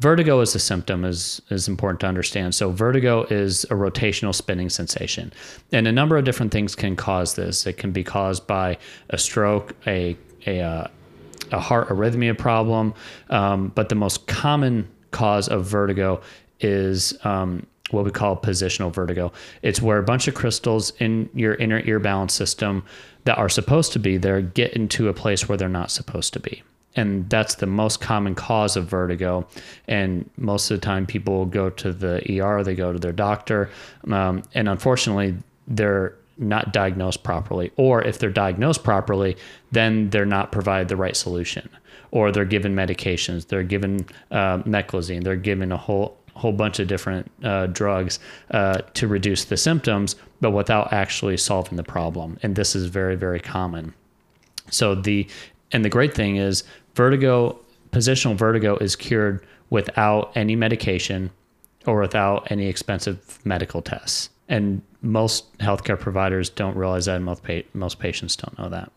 vertigo as a symptom is is important to understand. So vertigo is a rotational spinning sensation, and a number of different things can cause this. It can be caused by a stroke, a a uh, a heart arrhythmia problem, um, but the most common cause of vertigo is um, what we call positional vertigo. It's where a bunch of crystals in your inner ear balance system that are supposed to be there get into a place where they're not supposed to be. And that's the most common cause of vertigo. And most of the time, people go to the ER, they go to their doctor. Um, and unfortunately, they're not diagnosed properly. Or if they're diagnosed properly, then they're not provided the right solution. Or they're given medications, they're given uh, meclizine, they're given a whole whole bunch of different uh, drugs uh, to reduce the symptoms, but without actually solving the problem. And this is very, very common. So the and the great thing is vertigo, positional vertigo is cured without any medication or without any expensive medical tests. And most healthcare providers don't realize that, and most, pa- most patients don't know that.